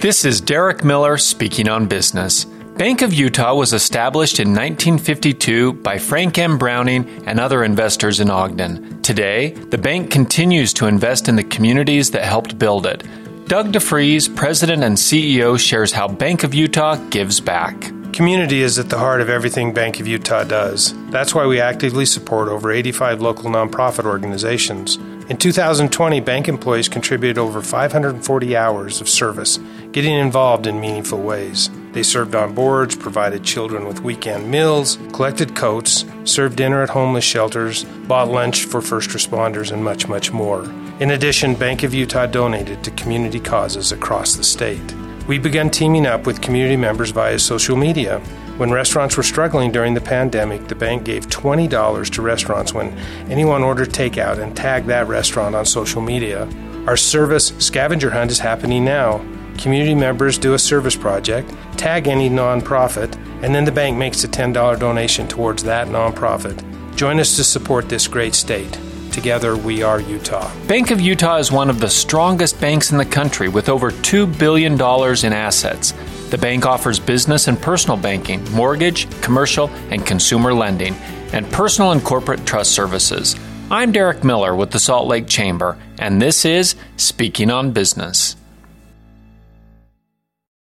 This is Derek Miller speaking on business. Bank of Utah was established in 1952 by Frank M. Browning and other investors in Ogden. Today, the bank continues to invest in the communities that helped build it. Doug DeFries, president and CEO, shares how Bank of Utah gives back. Community is at the heart of everything Bank of Utah does. That's why we actively support over 85 local nonprofit organizations. In 2020, bank employees contributed over 540 hours of service, getting involved in meaningful ways. They served on boards, provided children with weekend meals, collected coats, served dinner at homeless shelters, bought lunch for first responders, and much, much more. In addition, Bank of Utah donated to community causes across the state. We began teaming up with community members via social media. When restaurants were struggling during the pandemic, the bank gave $20 to restaurants when anyone ordered takeout and tagged that restaurant on social media. Our service scavenger hunt is happening now. Community members do a service project, tag any nonprofit, and then the bank makes a $10 donation towards that nonprofit. Join us to support this great state. Together, we are Utah. Bank of Utah is one of the strongest banks in the country with over $2 billion in assets. The bank offers business and personal banking, mortgage, commercial, and consumer lending, and personal and corporate trust services. I'm Derek Miller with the Salt Lake Chamber, and this is Speaking on Business.